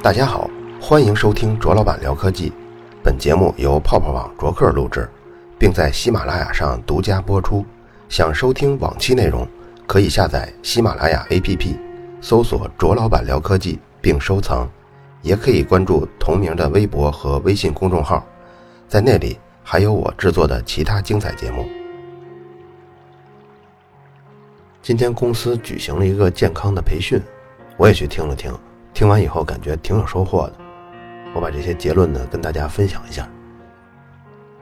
大家好，欢迎收听卓老板聊科技。本节目由泡泡网卓克录制，并在喜马拉雅上独家播出。想收听往期内容，可以下载喜马拉雅 APP，搜索“卓老板聊科技”并收藏。也可以关注同名的微博和微信公众号，在那里还有我制作的其他精彩节目。今天公司举行了一个健康的培训，我也去听了听。听完以后感觉挺有收获的，我把这些结论呢跟大家分享一下。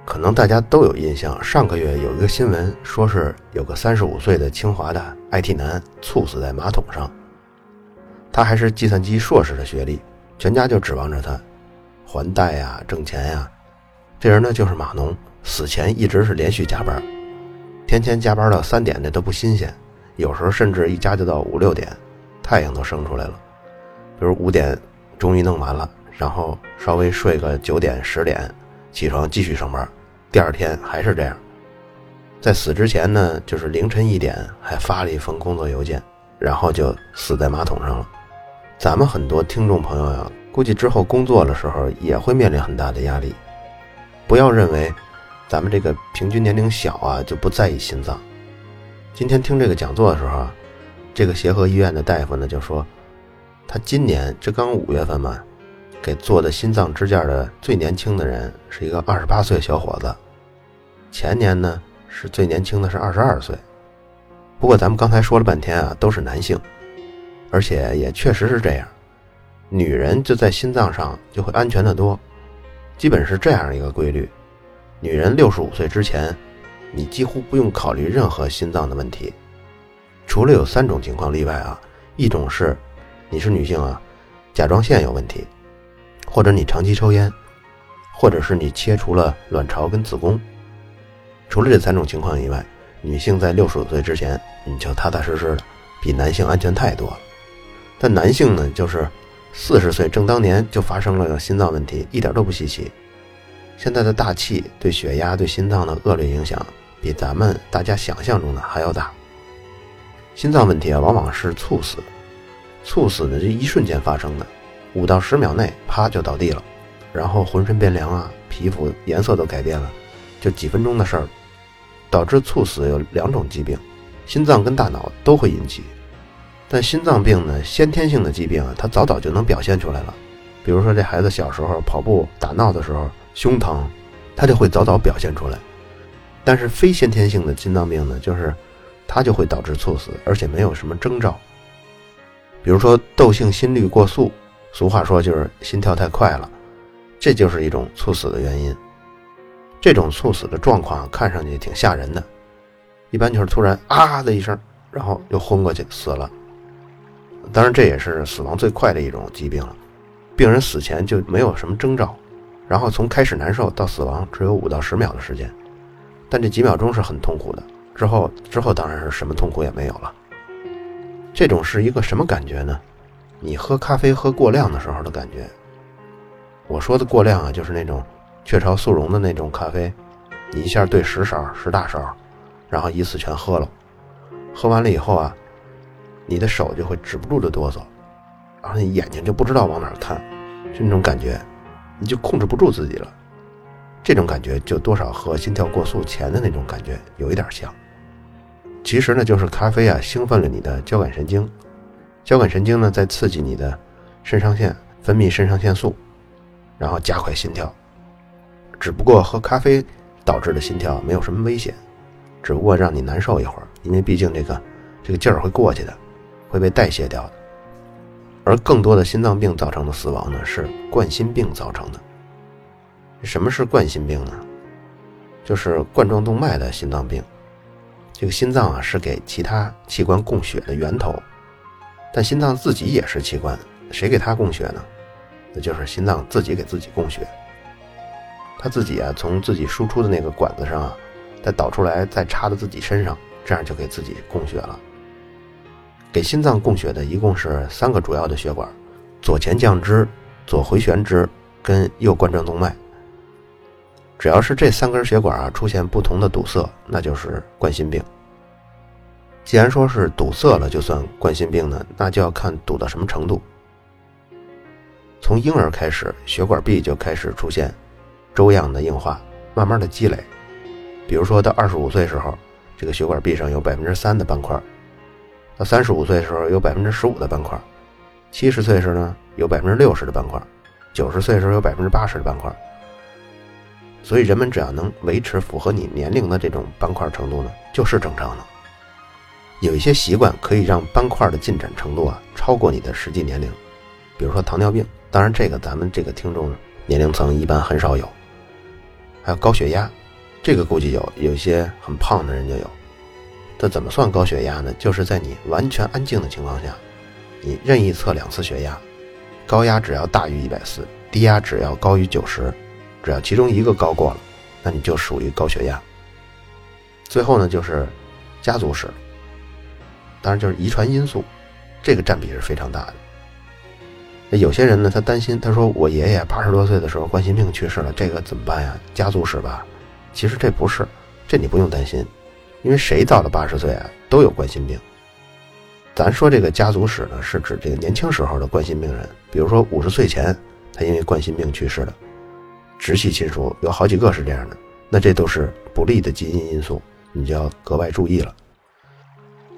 可能大家都有印象，上个月有一个新闻，说是有个三十五岁的清华的 IT 男猝死在马桶上。他还是计算机硕士的学历，全家就指望着他还贷呀、挣钱呀。这人呢就是码农，死前一直是连续加班，天天加班到三点那都不新鲜，有时候甚至一加就到五六点，太阳都升出来了。比如五点终于弄完了，然后稍微睡个九点十点，起床继续上班，第二天还是这样。在死之前呢，就是凌晨一点还发了一封工作邮件，然后就死在马桶上了。咱们很多听众朋友呀，估计之后工作的时候也会面临很大的压力。不要认为咱们这个平均年龄小啊就不在意心脏。今天听这个讲座的时候啊，这个协和医院的大夫呢就说。他今年这刚五月份嘛，给做的心脏支架的最年轻的人是一个二十八岁小伙子，前年呢是最年轻的是二十二岁。不过咱们刚才说了半天啊，都是男性，而且也确实是这样，女人就在心脏上就会安全的多，基本是这样一个规律：女人六十五岁之前，你几乎不用考虑任何心脏的问题，除了有三种情况例外啊，一种是。你是女性啊，甲状腺有问题，或者你长期抽烟，或者是你切除了卵巢跟子宫。除了这三种情况以外，女性在六十五岁之前，你就踏踏实实的，比男性安全太多了。但男性呢，就是四十岁正当年就发生了心脏问题，一点都不稀奇。现在的大气对血压、对心脏的恶劣影响，比咱们大家想象中的还要大。心脏问题啊，往往是猝死。猝死的这一瞬间发生的，五到十秒内，啪就倒地了，然后浑身变凉啊，皮肤颜色都改变了，就几分钟的事儿。导致猝死有两种疾病，心脏跟大脑都会引起。但心脏病呢，先天性的疾病啊，它早早就能表现出来了。比如说这孩子小时候跑步打闹的时候胸疼，他就会早早表现出来。但是非先天性的心脏病呢，就是它就会导致猝死，而且没有什么征兆。比如说窦性心律过速，俗话说就是心跳太快了，这就是一种猝死的原因。这种猝死的状况看上去挺吓人的，一般就是突然啊的一声，然后就昏过去死了。当然这也是死亡最快的一种疾病了，病人死前就没有什么征兆，然后从开始难受到死亡只有五到十秒的时间，但这几秒钟是很痛苦的，之后之后当然是什么痛苦也没有了。这种是一个什么感觉呢？你喝咖啡喝过量的时候的感觉。我说的过量啊，就是那种雀巢速溶的那种咖啡，你一下兑十勺十大勺，然后一次全喝了。喝完了以后啊，你的手就会止不住的哆嗦，然后你眼睛就不知道往哪看，就那种感觉，你就控制不住自己了。这种感觉就多少和心跳过速前的那种感觉有一点像。其实呢，就是咖啡啊兴奋了你的交感神经，交感神经呢在刺激你的肾上腺分泌肾上腺素，然后加快心跳。只不过喝咖啡导致的心跳没有什么危险，只不过让你难受一会儿，因为毕竟这个这个劲儿会过去的，会被代谢掉的。而更多的心脏病造成的死亡呢，是冠心病造成的。什么是冠心病呢？就是冠状动脉的心脏病。这个心脏啊是给其他器官供血的源头，但心脏自己也是器官，谁给它供血呢？那就是心脏自己给自己供血。它自己啊从自己输出的那个管子上啊，再导出来，再插到自己身上，这样就给自己供血了。给心脏供血的一共是三个主要的血管：左前降支、左回旋支跟右冠状动脉。只要是这三根血管啊出现不同的堵塞，那就是冠心病。既然说是堵塞了就算冠心病呢，那就要看堵到什么程度。从婴儿开始，血管壁就开始出现粥样的硬化，慢慢的积累。比如说到二十五岁时候，这个血管壁上有百分之三的斑块；到三十五岁时候有百分之十五的斑块；七十岁时呢有百分之六十的斑块；九十岁时候有百分之八十的斑块。所以人们只要能维持符合你年龄的这种斑块程度呢，就是正常的。有一些习惯可以让斑块的进展程度啊超过你的实际年龄，比如说糖尿病。当然，这个咱们这个听众年龄层一般很少有。还有高血压，这个估计有，有一些很胖的人就有。这怎么算高血压呢？就是在你完全安静的情况下，你任意测两次血压，高压只要大于一百四，低压只要高于九十，只要其中一个高过了，那你就属于高血压。最后呢，就是家族史，当然就是遗传因素，这个占比是非常大的。那有些人呢，他担心，他说我爷爷八十多岁的时候冠心病去世了，这个怎么办呀？家族史吧？其实这不是，这你不用担心，因为谁到了八十岁啊都有冠心病。咱说这个家族史呢，是指这个年轻时候的冠心病人，比如说五十岁前他因为冠心病去世的，直系亲属有好几个是这样的，那这都是不利的基因因素，你就要格外注意了。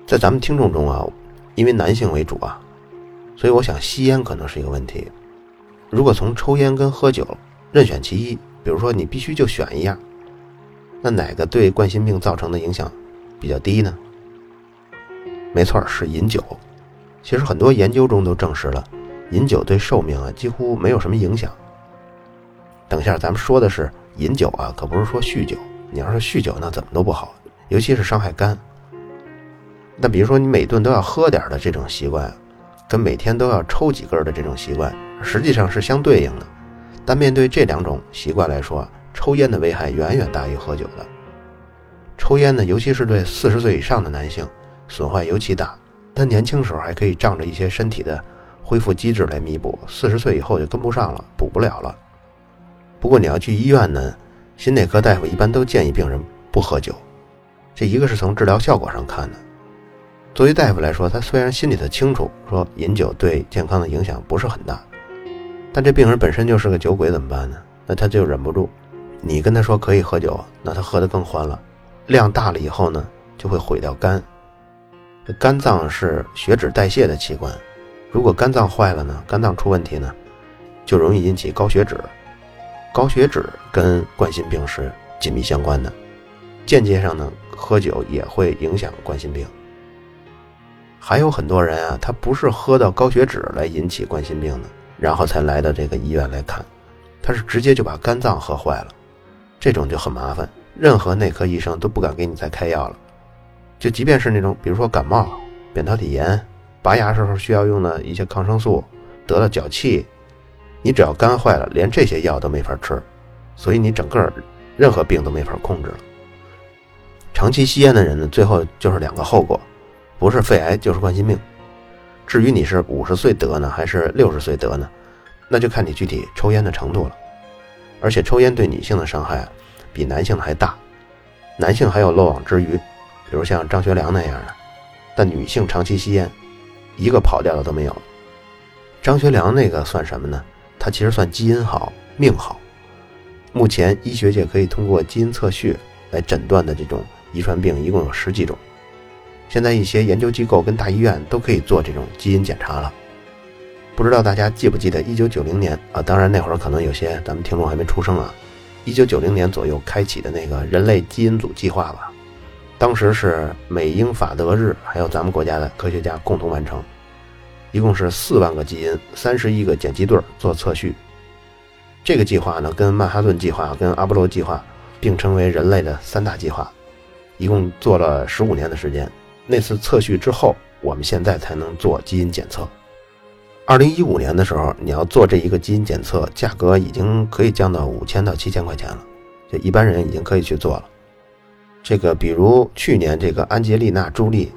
在咱们听众中啊，因为男性为主啊。所以我想吸烟可能是一个问题。如果从抽烟跟喝酒任选其一，比如说你必须就选一样，那哪个对冠心病造成的影响比较低呢？没错，是饮酒。其实很多研究中都证实了，饮酒对寿命啊几乎没有什么影响。等一下，咱们说的是饮酒啊，可不是说酗酒。你要是酗酒，那怎么都不好，尤其是伤害肝。那比如说你每顿都要喝点的这种习惯。跟每天都要抽几根的这种习惯，实际上是相对应的。但面对这两种习惯来说，抽烟的危害远远大于喝酒的。抽烟呢，尤其是对四十岁以上的男性，损坏尤其大。他年轻时候还可以仗着一些身体的恢复机制来弥补，四十岁以后就跟不上了，补不了了。不过你要去医院呢，心内科大夫一般都建议病人不喝酒。这一个是从治疗效果上看的。作为大夫来说，他虽然心里头清楚说饮酒对健康的影响不是很大，但这病人本身就是个酒鬼怎么办呢？那他就忍不住。你跟他说可以喝酒，那他喝得更欢了。量大了以后呢，就会毁掉肝。肝脏是血脂代谢的器官，如果肝脏坏了呢，肝脏出问题呢，就容易引起高血脂。高血脂跟冠心病是紧密相关的，间接上呢，喝酒也会影响冠心病。还有很多人啊，他不是喝到高血脂来引起冠心病的，然后才来到这个医院来看，他是直接就把肝脏喝坏了，这种就很麻烦，任何内科医生都不敢给你再开药了。就即便是那种，比如说感冒、扁桃体炎、拔牙时候需要用的一些抗生素，得了脚气，你只要肝坏了，连这些药都没法吃，所以你整个任何病都没法控制了。长期吸烟的人呢，最后就是两个后果。不是肺癌就是冠心病，至于你是五十岁得呢，还是六十岁得呢，那就看你具体抽烟的程度了。而且抽烟对女性的伤害比男性还大，男性还有漏网之鱼，比如像张学良那样的，但女性长期吸烟，一个跑掉的都没有。张学良那个算什么呢？他其实算基因好，命好。目前医学界可以通过基因测序来诊断的这种遗传病一共有十几种。现在一些研究机构跟大医院都可以做这种基因检查了，不知道大家记不记得一九九零年啊？当然那会儿可能有些咱们听众还没出生啊。一九九零年左右开启的那个人类基因组计划吧，当时是美英法德日还有咱们国家的科学家共同完成，一共是四万个基因，三十一个碱基对做测序。这个计划呢，跟曼哈顿计划、跟阿波罗计划并称为人类的三大计划，一共做了十五年的时间。那次测序之后，我们现在才能做基因检测。二零一五年的时候，你要做这一个基因检测，价格已经可以降到五千到七千块钱了，就一般人已经可以去做了。这个比如去年这个安吉丽娜·朱莉，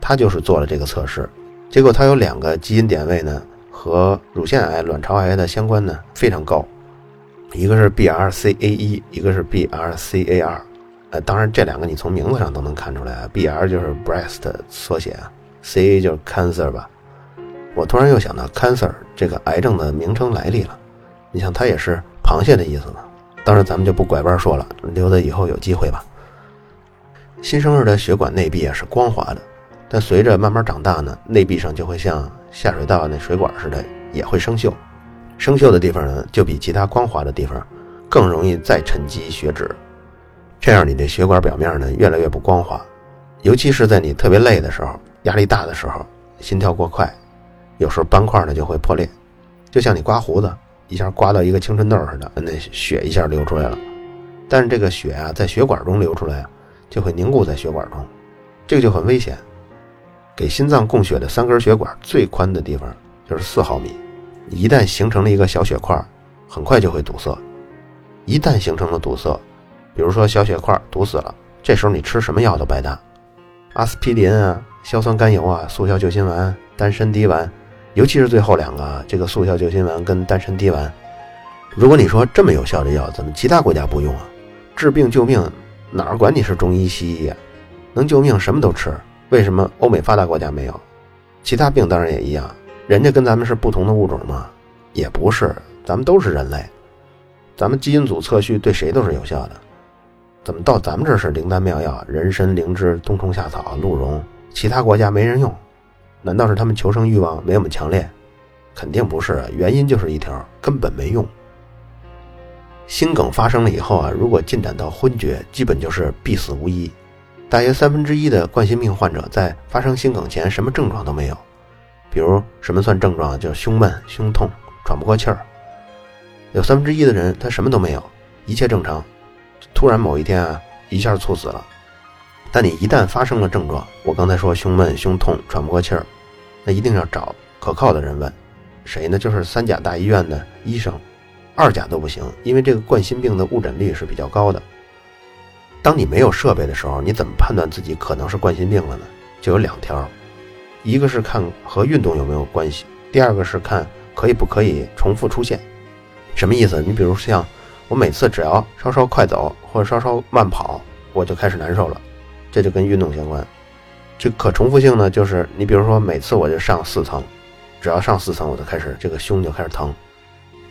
她就是做了这个测试，结果它有两个基因点位呢，和乳腺癌、卵巢癌的相关呢非常高，一个是 BRCA 一，一个是 BRCA 二。呃，当然这两个你从名字上都能看出来啊，B R 就是 breast 缩写，C A 就是 cancer 吧。我突然又想到 cancer 这个癌症的名称来历了，你想它也是螃蟹的意思嘛？当然咱们就不拐弯说了，留到以后有机会吧。新生儿的血管内壁啊是光滑的，但随着慢慢长大呢，内壁上就会像下水道那水管似的，也会生锈。生锈的地方呢，就比其他光滑的地方更容易再沉积血脂。这样你的血管表面呢越来越不光滑，尤其是在你特别累的时候、压力大的时候、心跳过快，有时候斑块呢就会破裂，就像你刮胡子一下刮到一个青春痘似的，那血一下流出来了。但是这个血啊在血管中流出来，就会凝固在血管中，这个就很危险。给心脏供血的三根血管最宽的地方就是四毫米，一旦形成了一个小血块，很快就会堵塞。一旦形成了堵塞，比如说小血块堵死了，这时候你吃什么药都白搭，阿司匹林啊、硝酸甘油啊、速效救心丸、丹参滴丸，尤其是最后两个，这个速效救心丸跟丹参滴丸。如果你说这么有效的药，怎么其他国家不用啊？治病救命，哪儿管你是中医西医呀？能救命什么都吃，为什么欧美发达国家没有？其他病当然也一样，人家跟咱们是不同的物种吗？也不是，咱们都是人类，咱们基因组测序对谁都是有效的。怎么到咱们这是灵丹妙药，人参、灵芝、冬虫夏草、鹿茸，其他国家没人用？难道是他们求生欲望没我们强烈？肯定不是，原因就是一条，根本没用。心梗发生了以后啊，如果进展到昏厥，基本就是必死无疑。大约三分之一的冠心病患者在发生心梗前什么症状都没有，比如什么算症状？就是胸闷、胸痛、喘不过气儿。有三分之一的人他什么都没有，一切正常。突然某一天啊，一下猝死了。但你一旦发生了症状，我刚才说胸闷、胸痛、喘不过气儿，那一定要找可靠的人问，谁呢？就是三甲大医院的医生，二甲都不行，因为这个冠心病的误诊率是比较高的。当你没有设备的时候，你怎么判断自己可能是冠心病了呢？就有两条，一个是看和运动有没有关系，第二个是看可以不可以重复出现。什么意思？你比如像。我每次只要稍稍快走或者稍稍慢跑，我就开始难受了，这就跟运动相关。这可重复性呢，就是你比如说每次我就上四层，只要上四层我就开始这个胸就开始疼。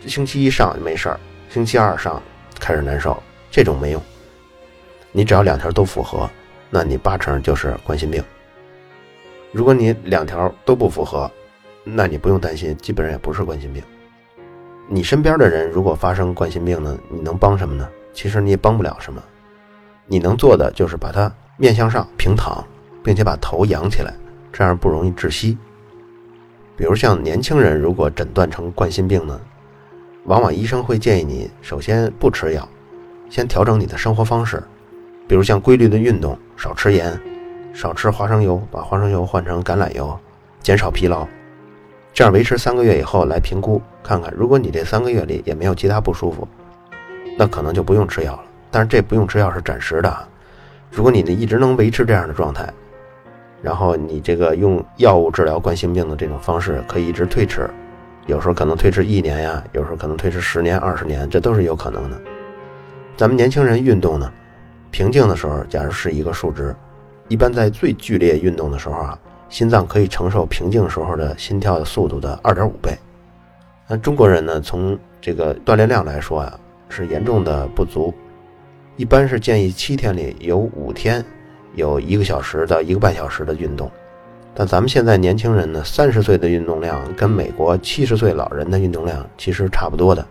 星期一上没事儿，星期二上开始难受，这种没用。你只要两条都符合，那你八成就是冠心病。如果你两条都不符合，那你不用担心，基本上也不是冠心病。你身边的人如果发生冠心病呢，你能帮什么呢？其实你也帮不了什么，你能做的就是把它面向上平躺，并且把头仰起来，这样不容易窒息。比如像年轻人如果诊断成冠心病呢，往往医生会建议你首先不吃药，先调整你的生活方式，比如像规律的运动，少吃盐，少吃花生油，把花生油换成橄榄油，减少疲劳。这样维持三个月以后来评估，看看如果你这三个月里也没有其他不舒服，那可能就不用吃药了。但是这不用吃药是暂时的啊，如果你的一直能维持这样的状态，然后你这个用药物治疗冠心病的这种方式可以一直推迟，有时候可能推迟一年呀，有时候可能推迟十年、二十年，这都是有可能的。咱们年轻人运动呢，平静的时候，假如是一个数值，一般在最剧烈运动的时候啊。心脏可以承受平静时候的心跳的速度的二点五倍。那中国人呢？从这个锻炼量来说啊，是严重的不足。一般是建议七天里有五天有一个小时到一个半小时的运动。但咱们现在年轻人呢，三十岁的运动量跟美国七十岁老人的运动量其实差不多的，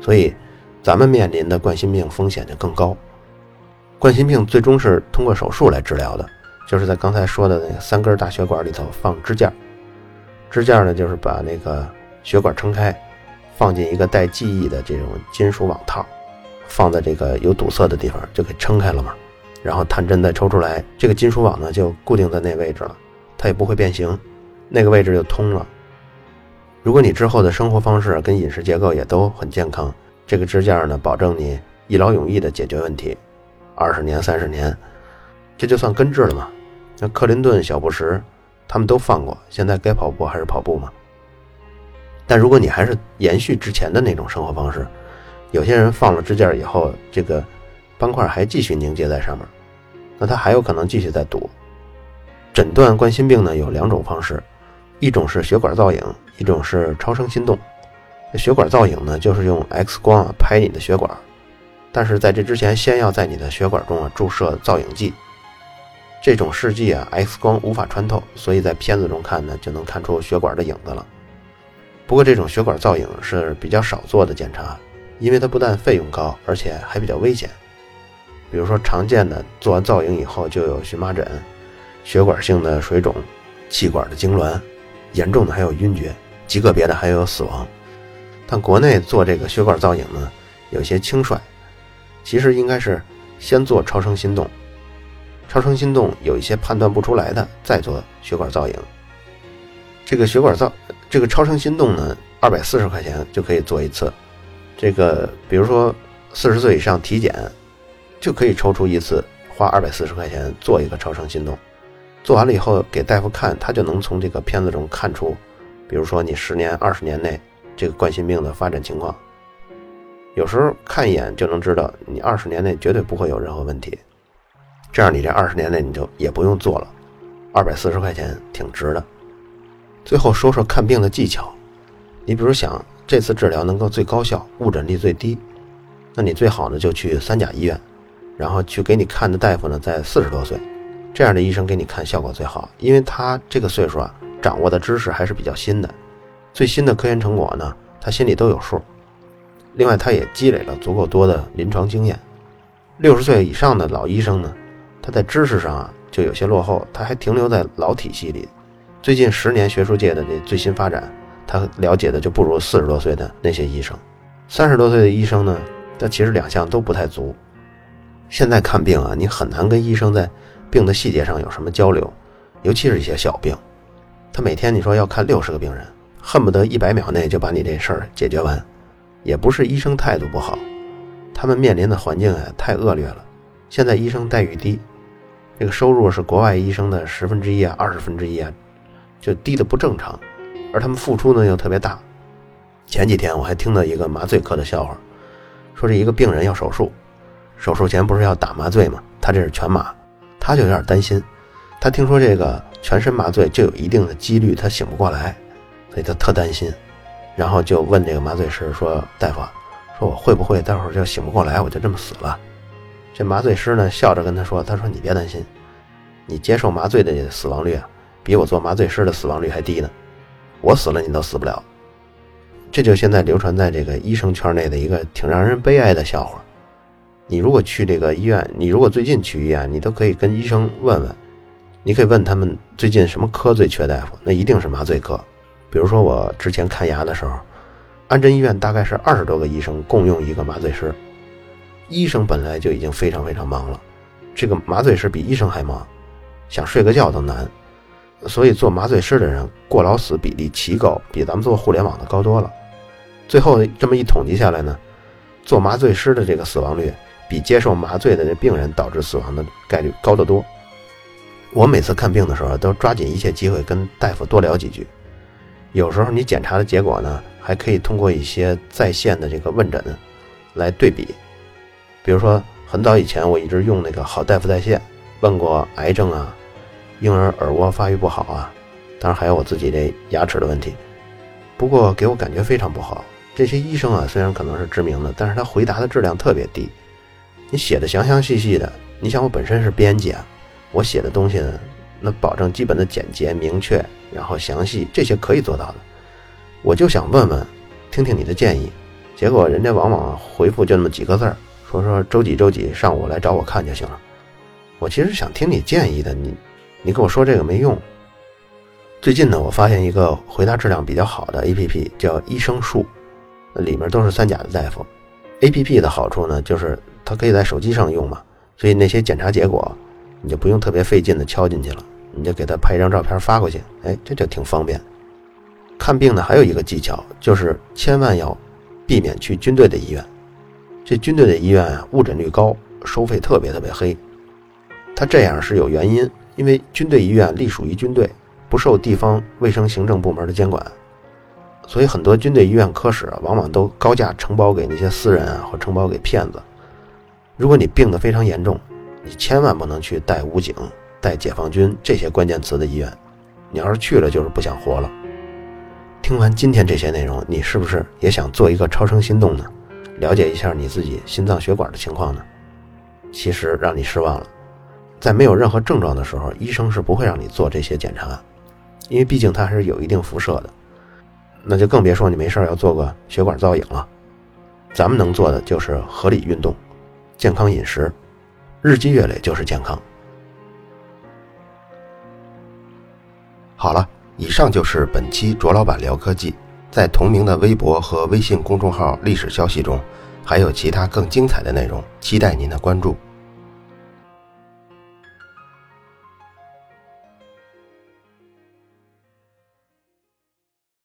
所以咱们面临的冠心病风险就更高。冠心病最终是通过手术来治疗的。就是在刚才说的那个三根大血管里头放支架，支架呢就是把那个血管撑开，放进一个带记忆的这种金属网套，放在这个有堵塞的地方就给撑开了嘛。然后探针再抽出来，这个金属网呢就固定在那位置了，它也不会变形，那个位置就通了。如果你之后的生活方式跟饮食结构也都很健康，这个支架呢保证你一劳永逸的解决问题，二十年三十年。这就算根治了嘛？那克林顿、小布什，他们都放过，现在该跑步还是跑步嘛。但如果你还是延续之前的那种生活方式，有些人放了支架以后，这个斑块还继续凝结在上面，那他还有可能继续在堵。诊断冠心病呢有两种方式，一种是血管造影，一种是超声心动。血管造影呢就是用 X 光啊拍你的血管，但是在这之前先要在你的血管中啊注射造影剂。这种试剂啊 X 光无法穿透，所以在片子中看呢就能看出血管的影子了。不过这种血管造影是比较少做的检查，因为它不但费用高，而且还比较危险。比如说常见的做完造影以后就有荨麻疹、血管性的水肿、气管的痉挛，严重的还有晕厥，极个别的还有死亡。但国内做这个血管造影呢有些轻率，其实应该是先做超声心动，超声心动有一些判断不出来的再做血管造影。这个血管造。这个超声心动呢，二百四十块钱就可以做一次。这个比如说四十岁以上体检，就可以抽出一次，花二百四十块钱做一个超声心动。做完了以后给大夫看，他就能从这个片子中看出，比如说你十年、二十年内这个冠心病的发展情况。有时候看一眼就能知道，你二十年内绝对不会有任何问题。这样你这二十年内你就也不用做了，二百四十块钱挺值的。最后说说看病的技巧，你比如想这次治疗能够最高效、误诊率最低，那你最好呢就去三甲医院，然后去给你看的大夫呢在四十多岁，这样的医生给你看效果最好，因为他这个岁数啊，掌握的知识还是比较新的，最新的科研成果呢他心里都有数，另外他也积累了足够多的临床经验。六十岁以上的老医生呢，他在知识上啊就有些落后，他还停留在老体系里。最近十年学术界的这最新发展，他了解的就不如四十多岁的那些医生。三十多岁的医生呢，他其实两项都不太足。现在看病啊，你很难跟医生在病的细节上有什么交流，尤其是一些小病。他每天你说要看六十个病人，恨不得一百秒内就把你这事儿解决完。也不是医生态度不好，他们面临的环境啊太恶劣了。现在医生待遇低，这个收入是国外医生的十分之一啊，二十分之一啊。就低的不正常，而他们付出呢又特别大。前几天我还听到一个麻醉科的笑话，说这一个病人要手术，手术前不是要打麻醉吗？他这是全麻，他就有点担心。他听说这个全身麻醉就有一定的几率他醒不过来，所以他特担心。然后就问这个麻醉师说：“大夫，说我会不会待会儿就醒不过来，我就这么死了？”这麻醉师呢笑着跟他说：“他说你别担心，你接受麻醉的死亡率啊。”比我做麻醉师的死亡率还低呢，我死了你都死不了。这就现在流传在这个医生圈内的一个挺让人悲哀的笑话。你如果去这个医院，你如果最近去医院，你都可以跟医生问问，你可以问他们最近什么科最缺大夫，那一定是麻醉科。比如说我之前看牙的时候，安贞医院大概是二十多个医生共用一个麻醉师，医生本来就已经非常非常忙了，这个麻醉师比医生还忙，想睡个觉都难。所以做麻醉师的人过劳死比例奇高，比咱们做互联网的高多了。最后这么一统计下来呢，做麻醉师的这个死亡率比接受麻醉的这病人导致死亡的概率高得多。我每次看病的时候都抓紧一切机会跟大夫多聊几句。有时候你检查的结果呢，还可以通过一些在线的这个问诊来对比。比如说很早以前我一直用那个好大夫在线，问过癌症啊。婴儿耳蜗发育不好啊，当然还有我自己这牙齿的问题。不过给我感觉非常不好。这些医生啊，虽然可能是知名的，但是他回答的质量特别低。你写的详详细细的，你想我本身是编辑啊，我写的东西呢，那保证基本的简洁明确，然后详细，这些可以做到的。我就想问问，听听你的建议。结果人家往往回复就那么几个字儿，说说周几周几上午来找我看就行了。我其实想听你建议的，你。你跟我说这个没用。最近呢，我发现一个回答质量比较好的 APP，叫医生树，里面都是三甲的大夫。APP 的好处呢，就是它可以在手机上用嘛，所以那些检查结果你就不用特别费劲的敲进去了，你就给他拍一张照片发过去，哎，这就挺方便。看病呢，还有一个技巧，就是千万要避免去军队的医院。这军队的医院啊，误诊率高，收费特别特别黑。它这样是有原因。因为军队医院隶属于军队，不受地方卫生行政部门的监管，所以很多军队医院科室往往都高价承包给那些私人啊，或承包给骗子。如果你病得非常严重，你千万不能去带武警、带解放军这些关键词的医院。你要是去了，就是不想活了。听完今天这些内容，你是不是也想做一个超声心动呢？了解一下你自己心脏血管的情况呢？其实让你失望了，在没有任何症状的时候，医生是不会让你做这些检查，因为毕竟它还是有一定辐射的。那就更别说你没事要做个血管造影了。咱们能做的就是合理运动、健康饮食，日积月累就是健康。好了，以上就是本期卓老板聊科技。在同名的微博和微信公众号历史消息中，还有其他更精彩的内容，期待您的关注。